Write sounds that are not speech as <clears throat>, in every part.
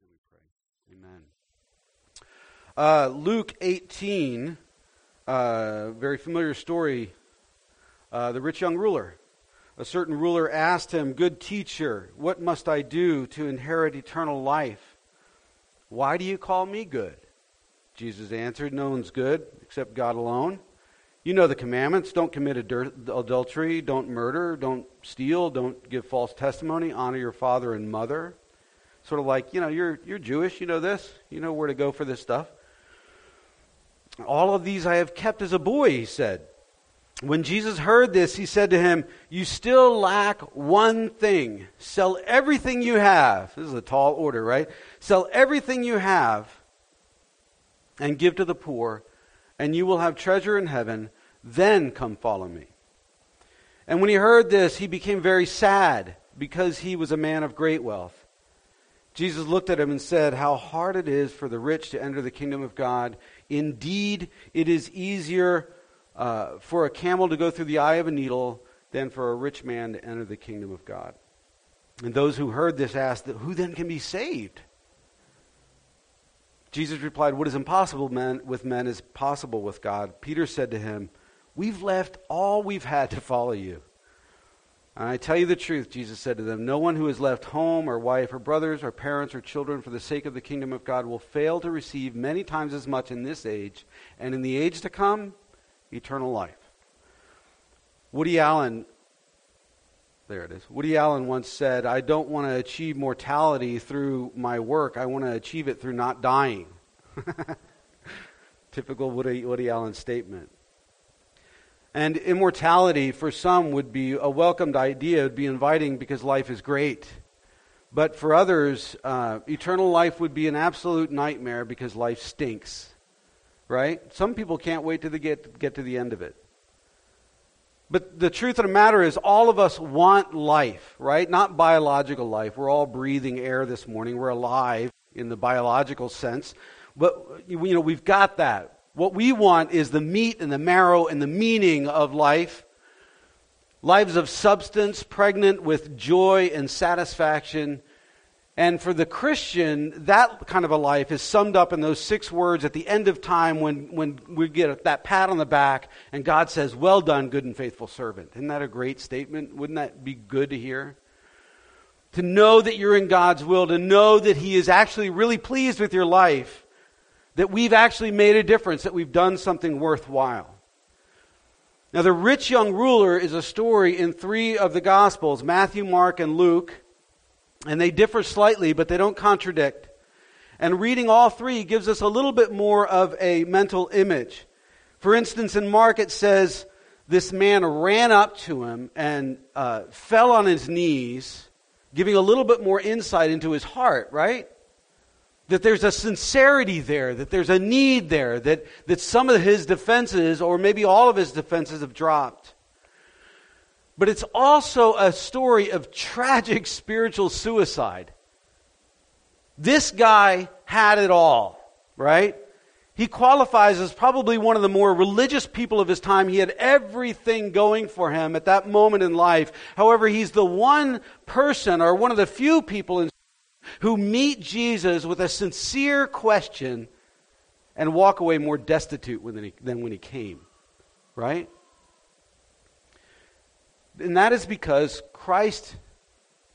name we pray. Amen. Uh, Luke 18, uh, very familiar story. Uh, the rich young ruler. A certain ruler asked him, Good teacher, what must I do to inherit eternal life? Why do you call me good? Jesus answered, No one's good except God alone. You know the commandments don't commit adultery, don't murder, don't steal, don't give false testimony, honor your father and mother. Sort of like, you know, you're, you're Jewish, you know this, you know where to go for this stuff. All of these I have kept as a boy, he said. When Jesus heard this, he said to him, You still lack one thing. Sell everything you have. This is a tall order, right? Sell everything you have and give to the poor, and you will have treasure in heaven. Then come follow me. And when he heard this, he became very sad because he was a man of great wealth. Jesus looked at him and said, How hard it is for the rich to enter the kingdom of God. Indeed, it is easier uh, for a camel to go through the eye of a needle than for a rich man to enter the kingdom of God. And those who heard this asked, Who then can be saved? Jesus replied, What is impossible men, with men is possible with God. Peter said to him, We've left all we've had to follow you. I tell you the truth, Jesus said to them, no one who has left home or wife or brothers or parents or children for the sake of the kingdom of God will fail to receive many times as much in this age and in the age to come eternal life. Woody Allen, there it is. Woody Allen once said, I don't want to achieve mortality through my work, I want to achieve it through not dying. <laughs> Typical Woody, Woody Allen statement. And immortality for some would be a welcomed idea, it would be inviting because life is great. But for others, uh, eternal life would be an absolute nightmare because life stinks right? Some people can't wait to get, get to the end of it. But the truth of the matter is, all of us want life, right? Not biological life. We're all breathing air this morning. We're alive in the biological sense. But, you know, we've got that. What we want is the meat and the marrow and the meaning of life. Lives of substance, pregnant with joy and satisfaction and for the Christian, that kind of a life is summed up in those six words at the end of time when, when we get that pat on the back and God says, Well done, good and faithful servant. Isn't that a great statement? Wouldn't that be good to hear? To know that you're in God's will, to know that He is actually really pleased with your life, that we've actually made a difference, that we've done something worthwhile. Now, the rich young ruler is a story in three of the Gospels Matthew, Mark, and Luke. And they differ slightly, but they don't contradict. And reading all three gives us a little bit more of a mental image. For instance, in Mark it says, this man ran up to him and uh, fell on his knees, giving a little bit more insight into his heart, right? That there's a sincerity there, that there's a need there, that, that some of his defenses, or maybe all of his defenses, have dropped. But it's also a story of tragic <laughs> spiritual suicide. This guy had it all, right? He qualifies as probably one of the more religious people of his time. He had everything going for him at that moment in life. However, he's the one person or one of the few people in, who meet Jesus with a sincere question and walk away more destitute than when he came, right? And that is because Christ,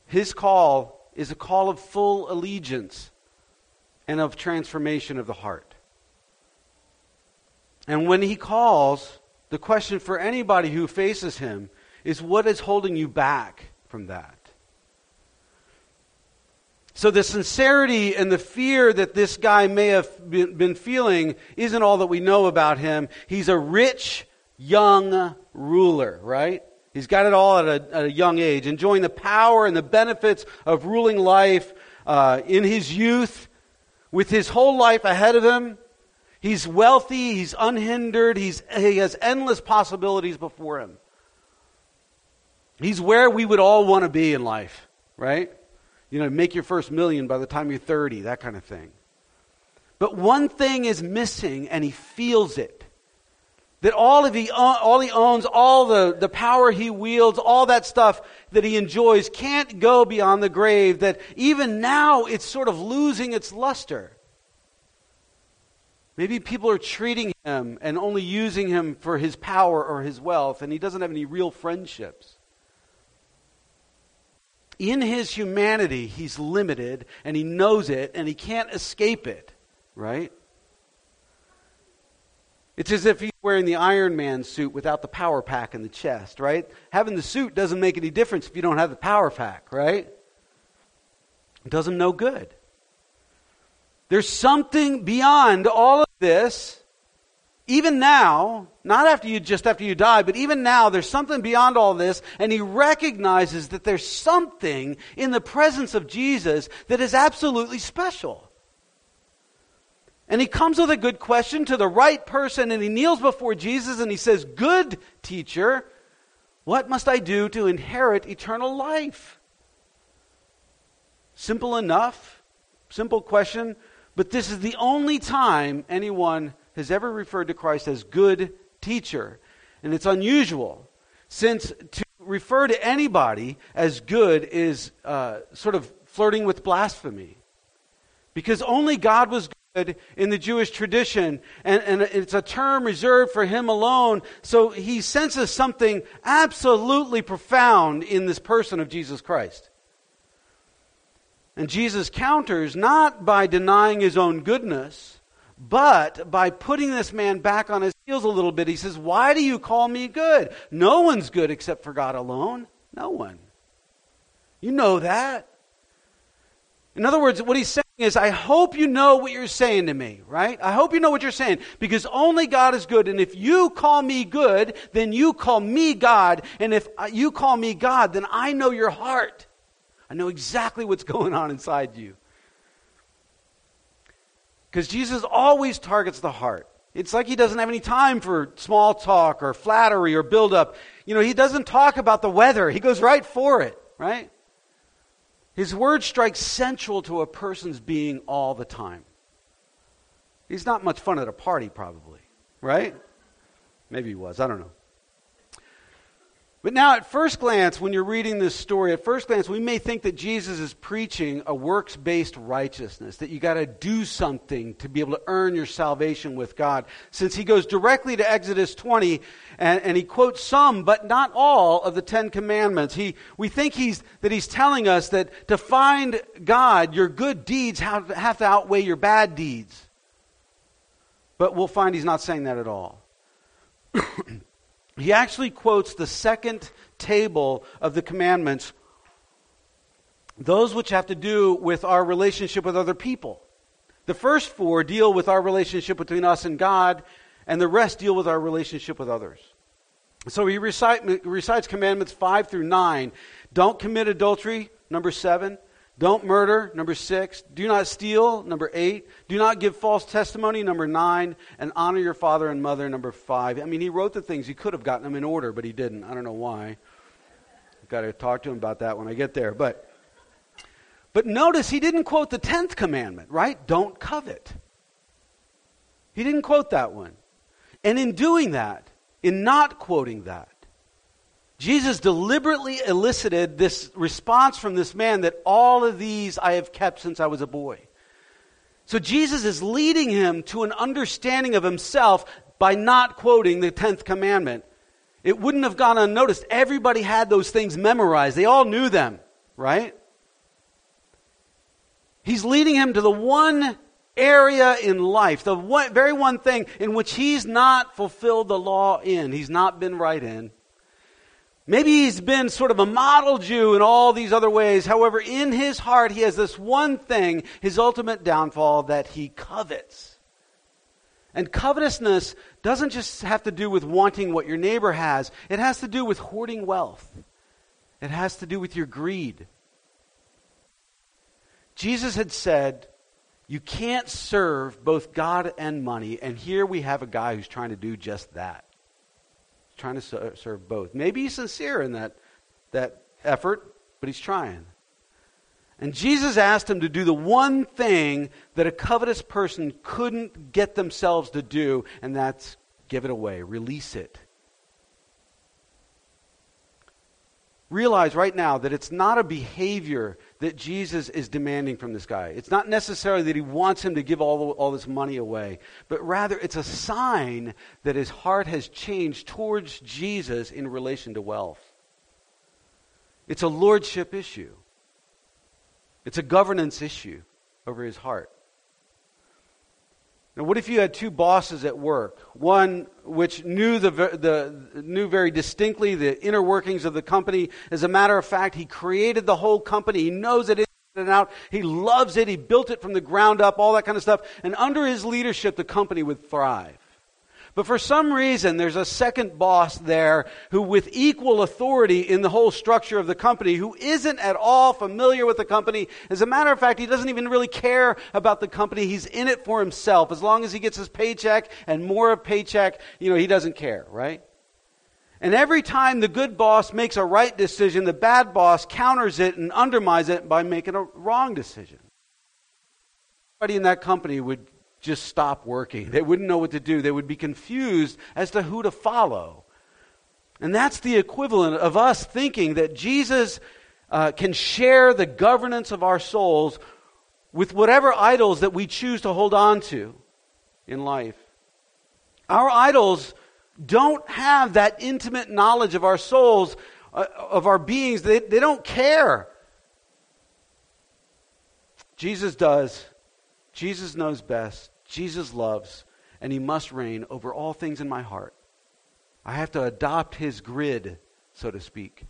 his call, is a call of full allegiance and of transformation of the heart. And when he calls, the question for anybody who faces him is what is holding you back from that? So the sincerity and the fear that this guy may have been feeling isn't all that we know about him. He's a rich, young ruler, right? He's got it all at a, at a, young age, enjoying the power and the benefits of ruling life uh, in his youth, with his whole life ahead of him. He's wealthy, he's unhindered, he's, he has endless possibilities before him. He's where we would all want to be in life, right? You know, make your first million by the time you're 30, that kind of thing. But one thing is missing, and he feels it. That all of he, all he owns, all the, the power he wields, all that stuff that he enjoys can't go beyond the grave, that even now it's sort of losing its luster. Maybe people are treating him and only using him for his power or his wealth, and he doesn't have any real friendships. In his humanity, he's limited, and he knows it, and he can't escape it, right? It's as if he's wearing the Iron Man suit without the power pack in the chest, right? Having the suit doesn't make any difference if you don't have the power pack, right? It does him no good. There's something beyond all of this. Even now, not after you just after you die, but even now, there's something beyond all this, and he recognizes that there's something in the presence of Jesus that is absolutely special. And he comes with a good question to the right person and he kneels before Jesus and he says, Good teacher, what must I do to inherit eternal life? Simple enough, simple question, but this is the only time anyone has ever referred to Christ as good teacher. And it's unusual, since to refer to anybody as good is uh, sort of flirting with blasphemy. Because only God was good in the Jewish tradition, and, and, it's a term reserved for him alone. So he senses something absolutely profound in this person of Jesus Christ. And Jesus counters not by denying his own goodness, but by putting this man back on his heels a little bit. He says, Why do you call me good? No one's good except for God alone. No one. You know that. In other words, what he's saying is, I hope you know what you're saying to me, right? I hope you know what you're saying because only God is good. And if you call me good, then you call me God. And if you call me God, then I know your heart. I know exactly what's <laughs> going on inside you. Because Jesus always targets the heart. It's like he doesn't have any time for small talk or flattery or build up. You know, he doesn't talk about the weather, he goes right for it, right? His word strikes central to a person's being all the time. He's not much fun at a party, probably, right? Maybe he was. I don't know. But now, at first glance, when you're reading this story, at first glance, we may think that Jesus is preaching a works based righteousness, that you got to do something to be able to earn your salvation with God. Since he goes directly to Exodus 20 and, and he quotes some, but not all, of the Ten Commandments. He, we think he's, that he's telling us that to find God, your good deeds have, have to outweigh your bad deeds. But we'll find he's not saying that at all. <clears throat> He actually quotes the second table of the commandments, those which have to do with our relationship with other people. The first four deal with our relationship between us and God, and the rest deal with our relationship with others. So he recite, recites commandments 5 through 9. Don't commit adultery, number 7. Don't murder, number six. Do not steal, number eight. Do not give false testimony, number nine. And honor your father and mother, number five. I mean, he wrote the things. He could have gotten them in order, but he didn't. I don't know why. I've got to talk to him about that when I get there. But, but notice he didn't quote the tenth commandment, right? Don't covet. He didn't quote that one. And in doing that, in not quoting that, Jesus deliberately elicited this response from this man that all of these I have kept since I was a boy. So Jesus is leading him to an understanding of himself by not quoting the 10th commandment. It wouldn't have gone unnoticed. Everybody had those things memorized, they all knew them, right? He's leading him to the one area in life, the one, very one thing in which he's not fulfilled the law in, he's not been right in. Maybe he's been sort of a model Jew in all these other ways. However, in his heart, he has this one thing, his ultimate downfall, that he covets. And covetousness doesn't just have to do with wanting what your neighbor has, it has to do with hoarding wealth, it has to do with your greed. Jesus had said, You can't serve both God and money. And here we have a guy who's trying to do just that trying to serve both. Maybe he's sincere in that, that effort, but he's trying. And Jesus asked him to do the one thing that a covetous person couldn't get themselves to do, and that's Give it away. Release it. Realize right now that it's not a behavior that Jesus is demanding from this guy. It's not necessarily that he wants him to give all, all this money away, but rather it's a sign that his heart has changed towards Jesus in relation to wealth. It's a lordship issue, it's a governance issue over his heart. Now, what if you had two bosses at work? One which knew, the, the, knew very distinctly the inner workings of the company. As a matter of fact, he created the whole company. He knows it in and out. He loves it. He built it from the ground up, all that kind of stuff. And under his leadership, the company would thrive. But for some reason, there's a second boss there who, with equal authority in the whole structure of the company, who isn't at all familiar with the company. As a matter of fact, he doesn't even really care about the company. He's in it for himself. As long as he gets his paycheck and more of paycheck, you know, he doesn't care, right? And every time the good boss makes a right decision, the bad boss counters it and undermines it by making a wrong decision. Everybody in that company would just stop working. They wouldn't know what to do. They would be confused as to who to follow. And that's the equivalent of us thinking that Jesus uh, can share the governance of our souls with whatever idols that we choose to hold on to in life. Our idols don't have that intimate knowledge of our souls, uh, of our beings. They, they don't care. Jesus does. Jesus knows best. Jesus loves, and he must reign over all things in my heart. I have to adopt his grid, so to speak.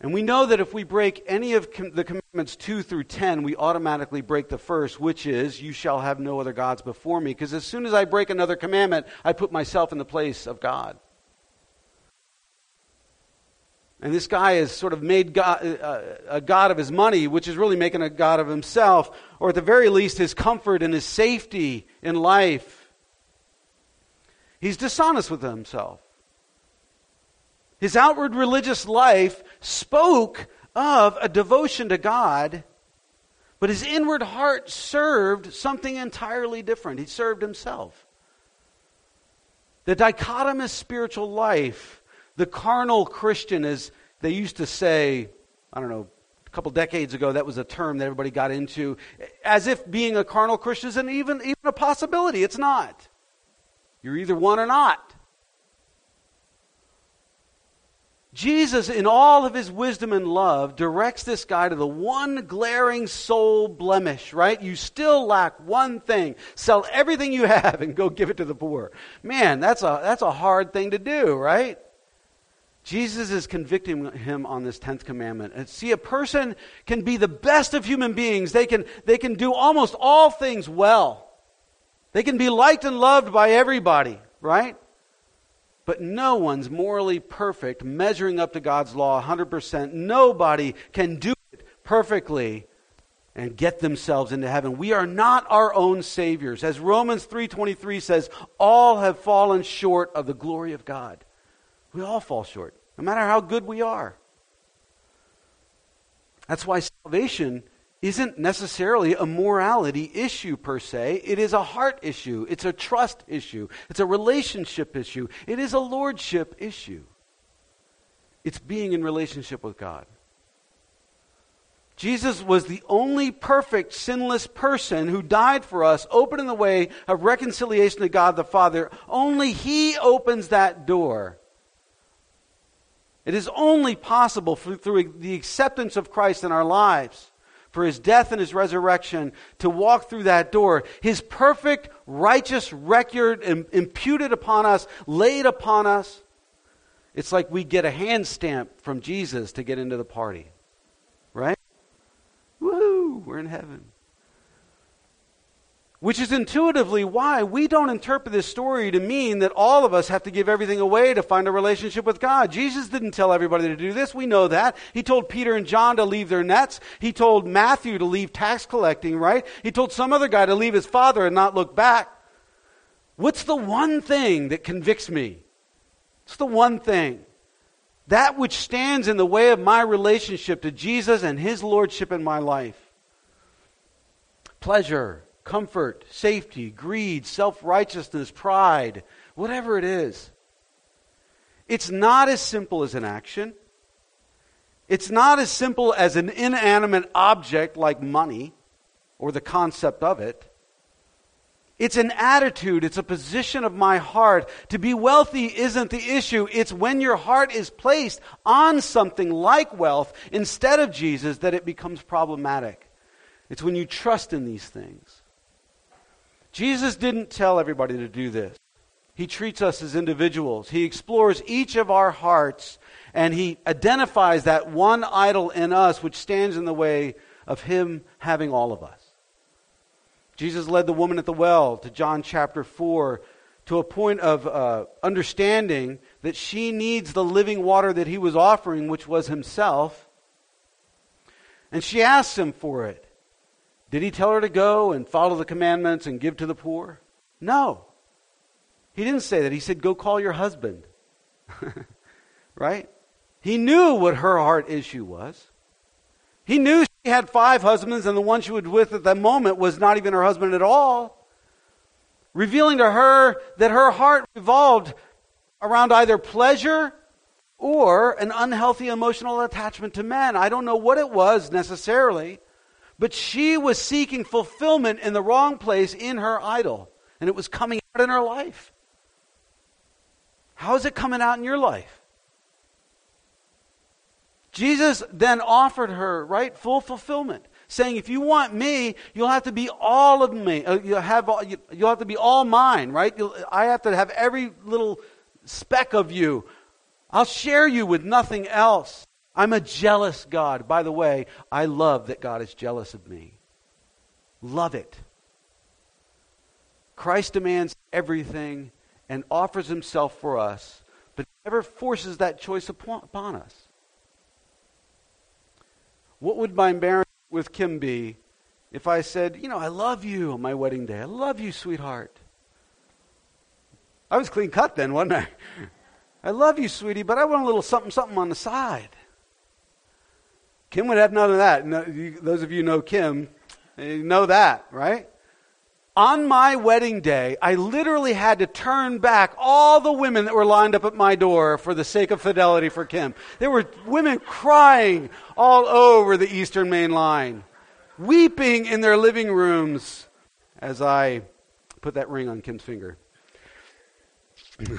And we know that if we break any of com- the commandments 2 through 10, we automatically break the first, which is, You shall have no other gods before me. Because as soon as I break another commandment, I put myself in the place of God. And this guy has sort of made God, uh, a God of his money, which is really making a God of himself, or at the very least, his comfort and his safety in life. He's dishonest with himself. His outward religious life spoke of a devotion to God, but his inward heart served something entirely different. He served himself. The dichotomous spiritual life the carnal Christian, as they used to say, I don't know, a couple decades ago, that was a term that everybody got into, as if being a carnal Christian isn't even, even a possibility. It's not. You're either one or not. Jesus, in all of his wisdom and love, directs this guy to the one glaring soul blemish, right? You still lack one thing. Sell everything you <laughs> have and go give it to the poor. Man, that's a, that's a hard thing to do, right? Jesus is convicting him on this 10th commandment. And see, a person can be the best of human beings. They can, they can do almost all things well. They can be liked and loved by everybody, right? But no one's morally perfect, measuring up to God's law 100%. Nobody can do it perfectly and get themselves into heaven. We are not our own saviors. As Romans 3:23 says, all have fallen short of the glory of God. We all fall short, no matter how good we are. That's why salvation isn't necessarily a morality issue per se. It is a heart issue. It's a trust issue. It's a relationship issue. It is a lordship issue. It's being in relationship with God. Jesus was the only perfect, sinless person who died for us, opening the way of reconciliation to God the Father. Only He opens that door. It is only possible through the acceptance of Christ in our lives, for his death and his resurrection, to walk through that door. His perfect, righteous record imputed upon us, laid upon us. It's like we get a hand stamp from Jesus to get into the party. Right? Woo! We're in heaven. Which is intuitively why we don't interpret this story to mean that all of us have to give everything away to find a relationship with God. Jesus didn't tell everybody to do this. We know that. He told Peter and John to leave their nets. He told Matthew to leave tax collecting, right? He told some other guy to leave his father and not look back. What's the one thing that convicts me? It's the one thing. That which stands in the way of my relationship to Jesus and his lordship in my life. Pleasure comfort, safety, greed, self righteousness, pride, whatever it is. It's not as simple as an action. It's not as simple as an inanimate object like money or the concept of it. It's an attitude, it's a position of my heart. To be wealthy isn't the issue. It's when your heart is placed on something like wealth instead of Jesus that it becomes problematic. It's when you trust in these things. Jesus didn't tell everybody to do this. He treats us as individuals. He explores each of our hearts and he identifies that one idol in us which stands in the way of him having all of us. Jesus led the woman at the well to John chapter 4 to a point of uh, understanding that she needs the living water that he was offering, which was himself. And she asks him for it. Did he tell her to go and follow the commandments and give to the poor? No. He didn't say that. He said, Go call your husband. <laughs> right? He knew what her heart issue was. He knew she had five husbands, and the one she was with at that moment was not even her husband at all. Revealing to her that her heart revolved around either pleasure or an unhealthy emotional attachment to men. I don't know what it was necessarily, but she was seeking fulfillment in the wrong place in her idol, and it was coming out in her life. How is it coming out in your life? Jesus then offered her, right, full fulfillment, saying, if you want me, you'll have to be all of me. Uh, you'll, have all, you, will have to be all mine, right? You'll, I have to have every little speck of you. I'll share you with nothing else. I'm a jealous God. By the way, I love that God is jealous of me. Love it. Christ demands everything and offers himself for us, but never forces that choice upon us. What would my marriage with Kim be if I said, you know, I love you on my wedding day. I love you, sweetheart. I was clean cut then, wasn't I? <laughs> I love you, sweetie, but I want a little something, something on the side. Kim would have none of that. No, you, those of you know Kim, you know that, right? on my wedding day, I literally had to turn back all the women that were lined up at my door for the sake of fidelity for Kim. There were women crying all over the Eastern Main Line, weeping in their living rooms as I put that ring on Kim's finger. <laughs> you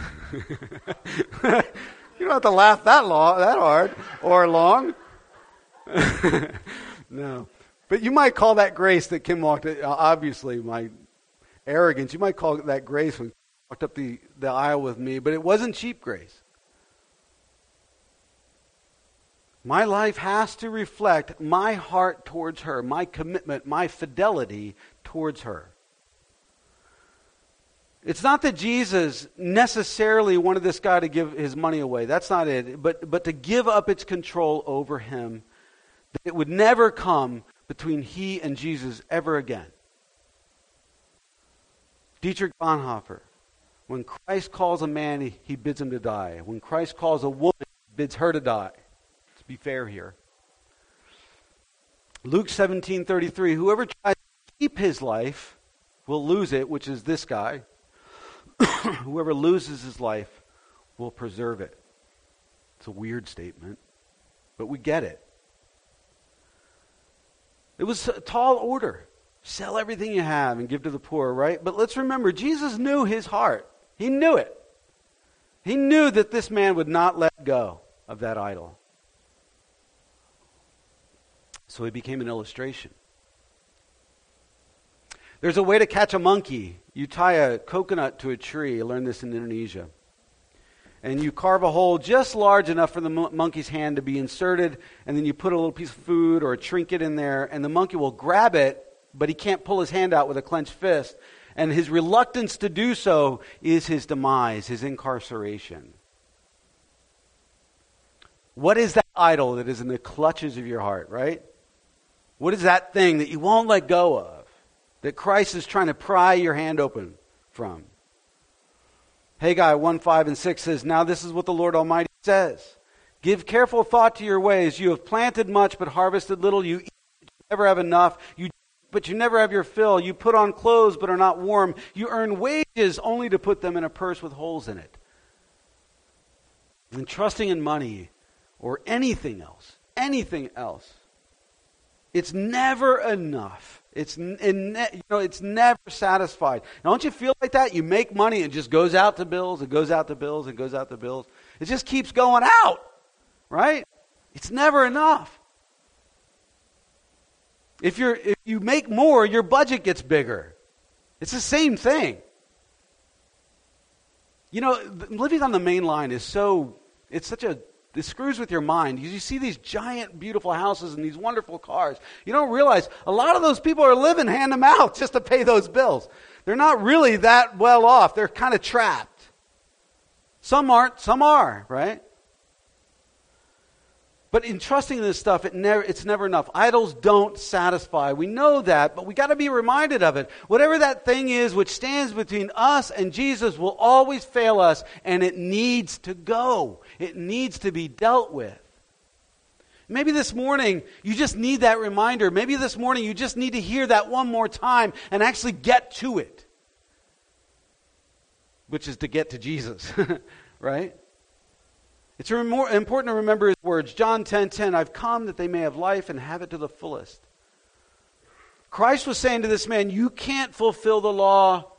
don't have to laugh that long, that hard or long. <laughs> no. But you might call that grace that Kim walked. Uh, obviously, my arrogance. You might call that grace when he walked up the, the aisle with me, but it wasn't cheap grace. My life has to reflect my heart towards her, my commitment, my fidelity towards her. It's not that Jesus necessarily wanted this guy to give his money away. That's not it. But, but to give up its control over him, that it would never come between he and Jesus ever again. Dietrich Bonhoeffer. When Christ calls a man, he, bids him to die. When Christ calls a woman, he bids her to die. Let's be fair here. Luke 17:33 Whoever tries to keep his life will lose it, which is this guy. <coughs> Whoever loses his life will preserve it. It's a weird statement, but we get it. It was a tall order. Sell everything you have and give to the poor, right? But let's remember, Jesus knew his heart. He knew it. He knew that this man would not let go of that idol. So he became an illustration. There's a way to catch a monkey. You tie a coconut to a tree. I learned this in Indonesia. And you carve a hole just large enough for the monkey's hand to be inserted, and then you put a little piece of food or a trinket in there, and the monkey will grab it but he can't pull his hand out with a clenched fist. And his reluctance to do so is his demise, his incarceration. What is that idol that is in the clutches of your heart, right? What is that thing that you won't let go of? That Christ is trying to pry your hand open from? Haggai 1 5 and 6 says, Now this is what the Lord Almighty says. Give careful thought to your ways. You have planted much, but harvested little. You eat, never have enough. You but you never have your fill. You put on clothes, but are not warm. You earn wages only to put them in a purse with holes in it. And trusting in money or anything else, anything else, it's never enough. It's, you know, it's never satisfied. Now, Don't you feel like that? You make money and it just goes out to bills, it goes out to bills, it goes out to bills. It just keeps going out, right? It's never enough. If, you're, if you make more, your budget gets bigger. It's the same thing. You know, living on the main line is so, it's such a, it screws with your mind. You see these giant, beautiful houses and these wonderful cars. You don't realize a lot of those people are living hand to mouth just to pay those bills. They're not really that well off. They're kind of trapped. Some aren't, some are, right? But in trusting in this stuff, it never, it's never enough. Idols don't satisfy. We know that, but we got to be reminded of it. Whatever that thing is which stands between us and Jesus will always fail us, and it needs to go. It needs to be dealt with. Maybe this morning you just need that reminder. Maybe this morning you just need to hear that one more time and actually get to it, which is to get to Jesus, <laughs> right? It's more important to remember his words. John 10:10, 10, 10, I've come that they may have life and have it to the fullest. Christ was saying to this man, You can't fulfill the law.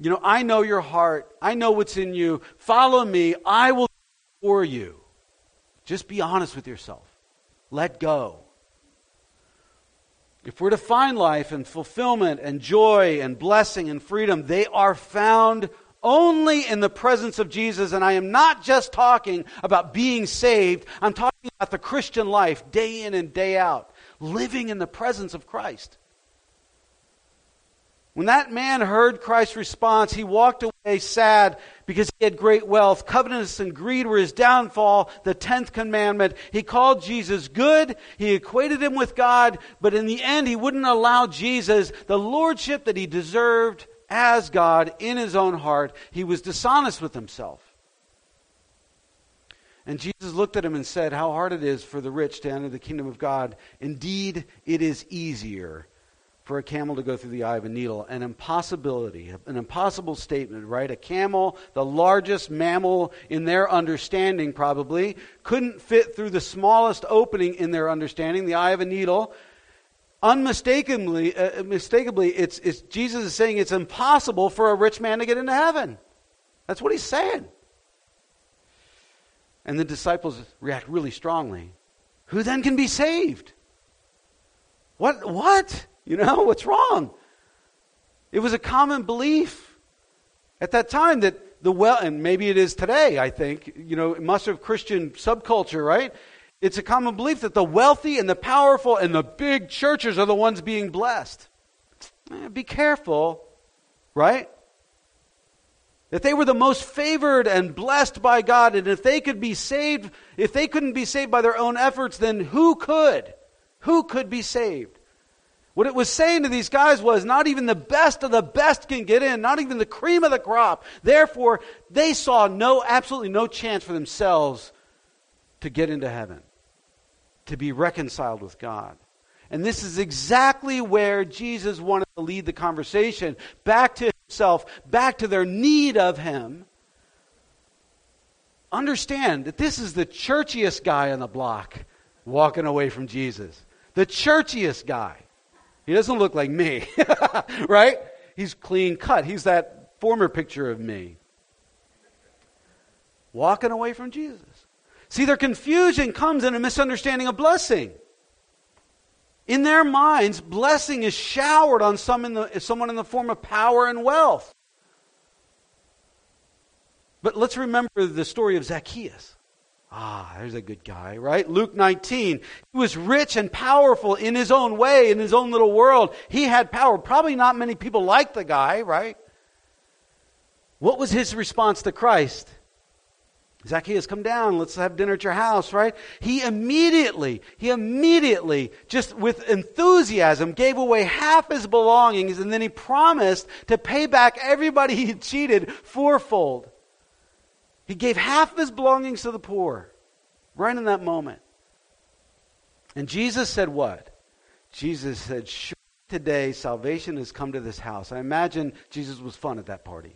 You know, I know your heart. I know what's in you. Follow me. I will for you. Just be honest with yourself. Let go. If we're to find life and fulfillment and joy and blessing and freedom, they are found only in the presence of Jesus. And I am not just talking about being saved, I'm talking about the Christian life day in and day out, living in the presence of Christ. When that man heard Christ's response, he walked away sad because he had great wealth. Covetousness and greed were his downfall, the tenth commandment. He called Jesus good. He equated him with God, but in the end, he wouldn't allow Jesus the lordship that he deserved as God in his own heart. He was dishonest with himself. And Jesus looked at him and said, How hard it is for the rich to enter the kingdom of God. Indeed, it is easier for a camel to go through the eye of a needle. An impossibility, an impossible statement, right? A camel, the largest mammal in their understanding probably, couldn't fit through the smallest opening in their understanding, the eye of a needle unmistakably, uh, mistakably, it's, it's, Jesus is saying it's impossible for a rich man to get into heaven. That's what he's saying. And the disciples react really strongly. Who then can be saved? What? What? You know, <laughs> what's wrong? It was a common belief at that time that the well, and maybe it is today, I think, you know, much of Christian subculture, right? It's a common belief that the wealthy and the powerful and the big churches are the ones being blessed. Eh, be careful, right? That they were the most favored and blessed by God, and if they could be saved, if they couldn't be saved by their own efforts, then who could? Who could be saved? What it was saying to these guys was not even the best of the best can get in, not even the cream of the crop. Therefore, they saw no, absolutely no chance for themselves to get into heaven to be reconciled with God. And this is exactly where Jesus wanted to lead the conversation back to himself, back to their need of him. Understand that this is the churchiest guy on the block walking away from Jesus. The churchiest guy. He doesn't look like me, <laughs> right? He's clean cut. He's that former picture of me. Walking away from Jesus. See, their confusion comes in a misunderstanding of blessing. In their minds, blessing is showered on some in the, someone in the form of power and wealth. But let's remember the story of Zacchaeus. Ah, there's a good guy, right? Luke 19. He was rich and powerful in his own way, in his own little world. He had power. Probably not many people liked the guy, right? What was his response to Christ? Zacchaeus, come down. Let's have dinner at your house, right? He immediately, he immediately, just with enthusiasm, gave away half his belongings and then he promised to pay back everybody he <laughs> cheated fourfold. He gave half of his belongings to the poor right in that moment. And Jesus said, What? Jesus said, today salvation has come to this house. I imagine Jesus was fun at that party.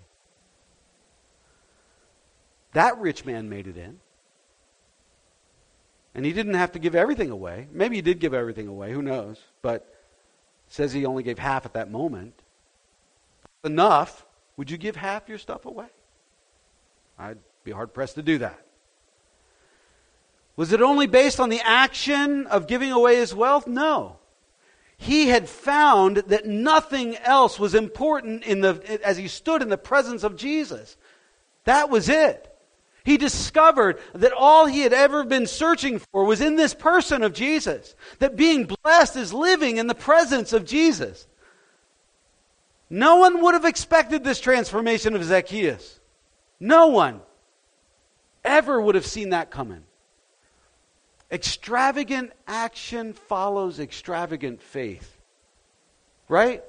That rich man made it in. And he didn't have to give everything away. Maybe he did give everything away, who knows? But says he only gave half at that moment. Enough. Would you give half your stuff away? I'd be hard pressed to do that. Was it only based on the action of giving away his wealth? No. He had found that nothing else was important in the, as he stood in the presence of Jesus. That was it. He discovered that all he had ever been searching for was in this person of Jesus. That being blessed is living in the presence of Jesus. No one would have expected this transformation of Zacchaeus. No one ever would have seen that coming. Extravagant action follows extravagant faith. Right?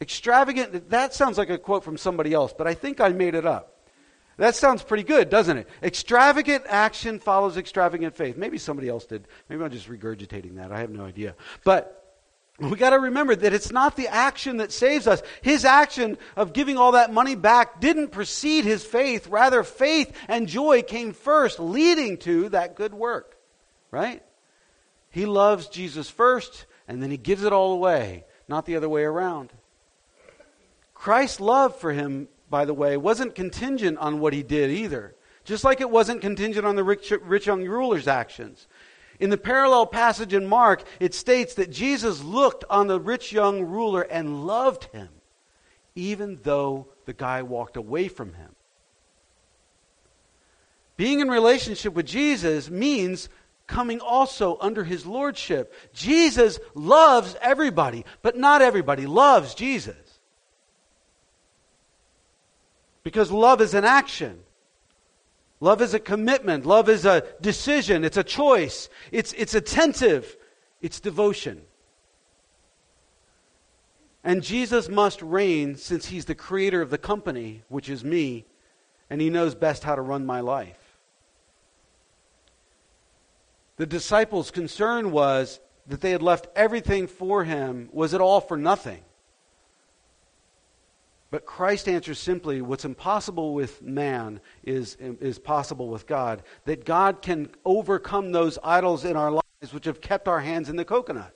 Extravagant, that sounds like a quote from somebody else, but I think I made it up. That sounds pretty good, doesn't it? Extravagant action follows extravagant faith. Maybe somebody else did. Maybe I'm just regurgitating that. I have no idea. But we got to remember that it's not the action that saves us. His action of giving all that money back didn't precede his faith. Rather, faith and joy came first, leading to that good work. Right? He loves Jesus first, and then he gives it all away, not the other way around. Christ's love for him by the way, wasn't contingent on what he did either. Just like it wasn't contingent on the rich, rich young ruler's actions. In the parallel passage in Mark, it states that Jesus looked on the rich young ruler and loved him, even though the guy walked away from him. Being in relationship with Jesus means coming also under his lordship. Jesus loves everybody, but not everybody loves Jesus. Because love is an action. Love is a commitment. Love is a decision. It's a choice. It's, it's attentive. It's devotion. And Jesus must reign since he's the creator of the company, which is me, and he knows best how to run my life. The disciples' concern was that they had left everything for him. Was it all for nothing? But Christ answers simply what's impossible with man is, is possible with God. That God can overcome those idols in our lives which have kept our hands in the coconut.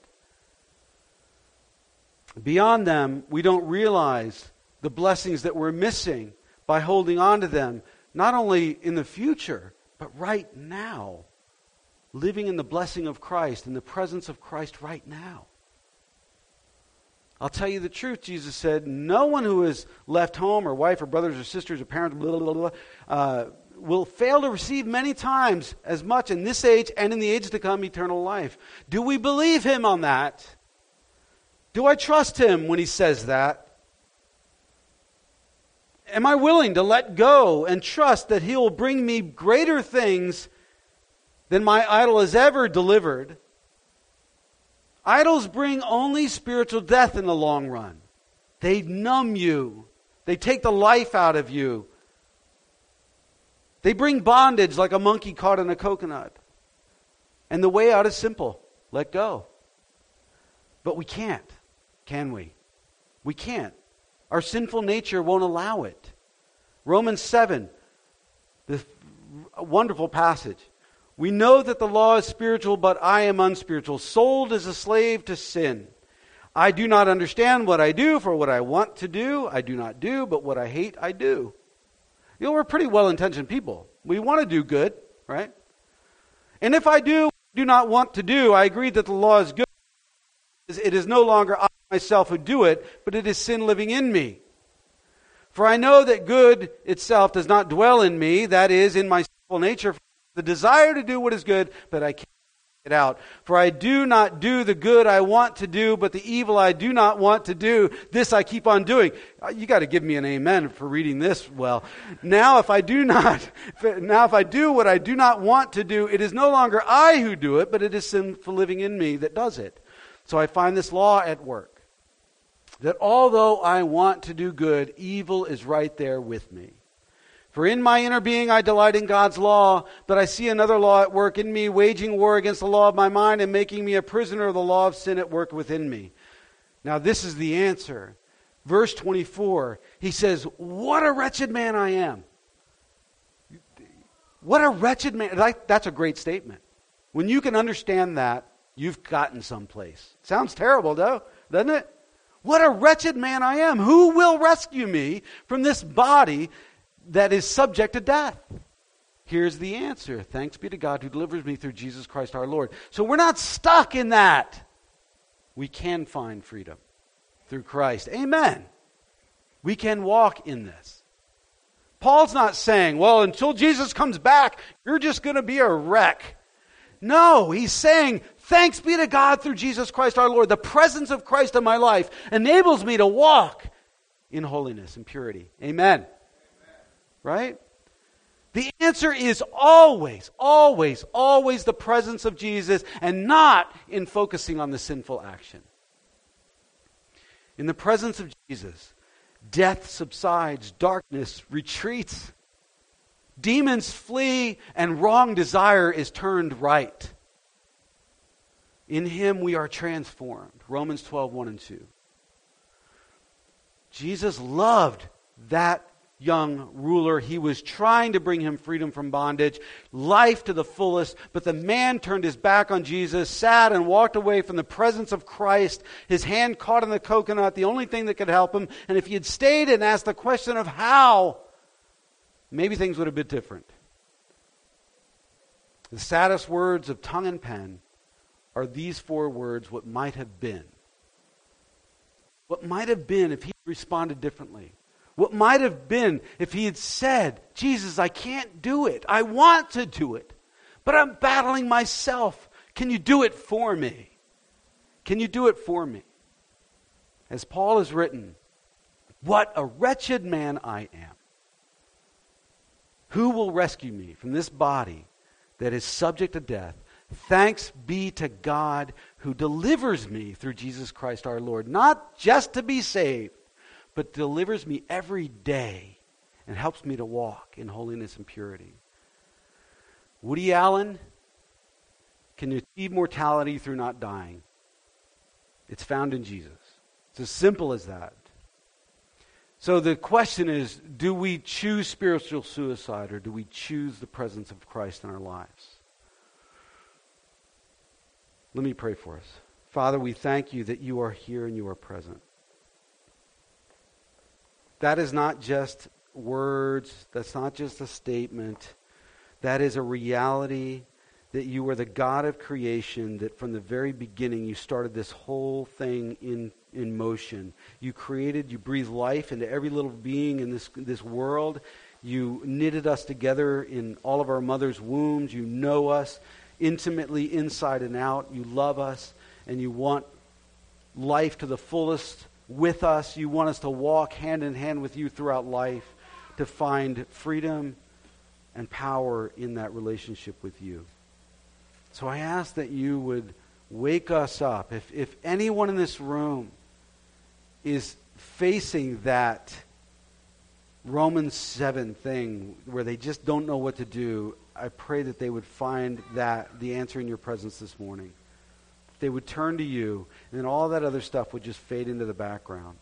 Beyond them, we don't realize the blessings that we're missing by holding on to them, not only in the future, but right now. Living in the blessing of Christ, in the presence of Christ right now. I'll tell you the truth, Jesus said, no one who has left home or wife or brothers or sisters or parents blah, blah, blah, uh, will fail to receive many times as much in this age and in the age to come eternal life. Do we believe him on that? Do I trust him when he says that? Am I willing to let go and trust that he will bring me greater things than my idol has ever delivered? Idols bring only spiritual death in the long run. They numb you, they take the life out of you. They bring bondage like a monkey caught in a coconut. And the way out is simple let go. But we can't, can we? We can't. Our sinful nature won't allow it. Romans 7, the wonderful passage. We know that the law is spiritual, but I am unspiritual, sold as a slave to sin. I do not understand what I do, for what I want to do, I do not do, but what I hate, I do. You know, we're pretty well intentioned people. We want to do good, right? And if I do do not want to do, I agree that the law is good. It is no longer I myself who do it, but it is sin living in me. For I know that good itself does not dwell in me, that is, in my sinful nature the desire to do what is good, but I can't it out. For I do not do the good I want to do, but the evil I do not want to do, this I keep on doing. Uh, you got to give me an amen for reading this well. Now if I do not, <laughs> now if I do what I do not want to do, it is no longer I who do it, but it is sinful living in me that does it. So I find this law at work. That although I want to do good, evil is right there with me. For in my inner being I delight in God's law, but I see another law at work in me, waging war against the law of my mind and making me a prisoner of the law of sin at work within me. Now, this is the answer. Verse 24, he says, What a wretched man I am. What a wretched man. That's a great statement. When you can understand that, you've gotten someplace. Sounds terrible, though, doesn't it? What a wretched man I am. Who will rescue me from this body that is subject to death? Here's the answer. Thanks be to God who delivers me through Jesus Christ our Lord. So we're not stuck in that. We can find freedom through Christ. Amen. We can walk in this. Paul's not saying, well, until Jesus comes back, you're just going to be a wreck. No, he's saying, thanks be to God through Jesus Christ our Lord. The presence of Christ in my life enables me to walk in holiness and purity. Amen right? The answer is always, always, always the presence of Jesus and not in focusing on the sinful action. In the presence of Jesus, death subsides, darkness retreats, demons flee, and wrong desire is turned right. In him we are transformed. Romans 12, 1 and 2. Jesus loved that young ruler. He was trying to bring him freedom from bondage, life to the fullest, but the man turned his back on Jesus, sat and walked away from the presence of Christ, his hand caught in the coconut, the only thing that could help him. And if he had stayed and asked the question of how, maybe things would have been different. The saddest words of tongue and pen are these four words what might have been. What might have been if he responded differently. What might have been if he had said, Jesus, I can't do it. I want to do it, but I'm battling myself. Can you do it for me? Can you do it for me? As Paul has written, What a wretched man I am. Who will rescue me from this body that is subject to death? Thanks be to God who delivers me through Jesus Christ our Lord, not just to be saved but delivers me every day and helps me to walk in holiness and purity. Woody Allen can achieve mortality through not dying. It's found in Jesus. It's as simple as that. So the question is do we choose spiritual suicide or do we choose the presence of Christ in our lives? Let me pray for us. Father, we thank you that you are here and you are present. That is not just words, that's not just a statement. That is a reality that you are the God of creation, that from the very beginning you started this whole thing in, in motion. You created, you breathed life into every little being in this, this world. You knitted us together in all of our mother's wombs. You know us intimately inside and out. You love us, and you want life to the fullest with us. You want us to walk hand in hand with you throughout life to find freedom and power in that relationship with you. So I ask that you would wake us up. If, if anyone in this room is facing that Romans 7 thing where they just don't know what to do, I pray that they would find that the answer in your presence this morning they would turn to you, and then all that other stuff would just fade into the background.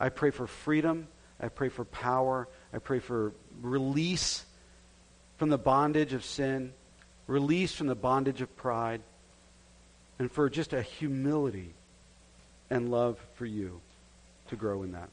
I pray for freedom. I pray for power. I pray for release from the bondage of sin, release from the bondage of pride, and for just a humility and love for you to grow in that.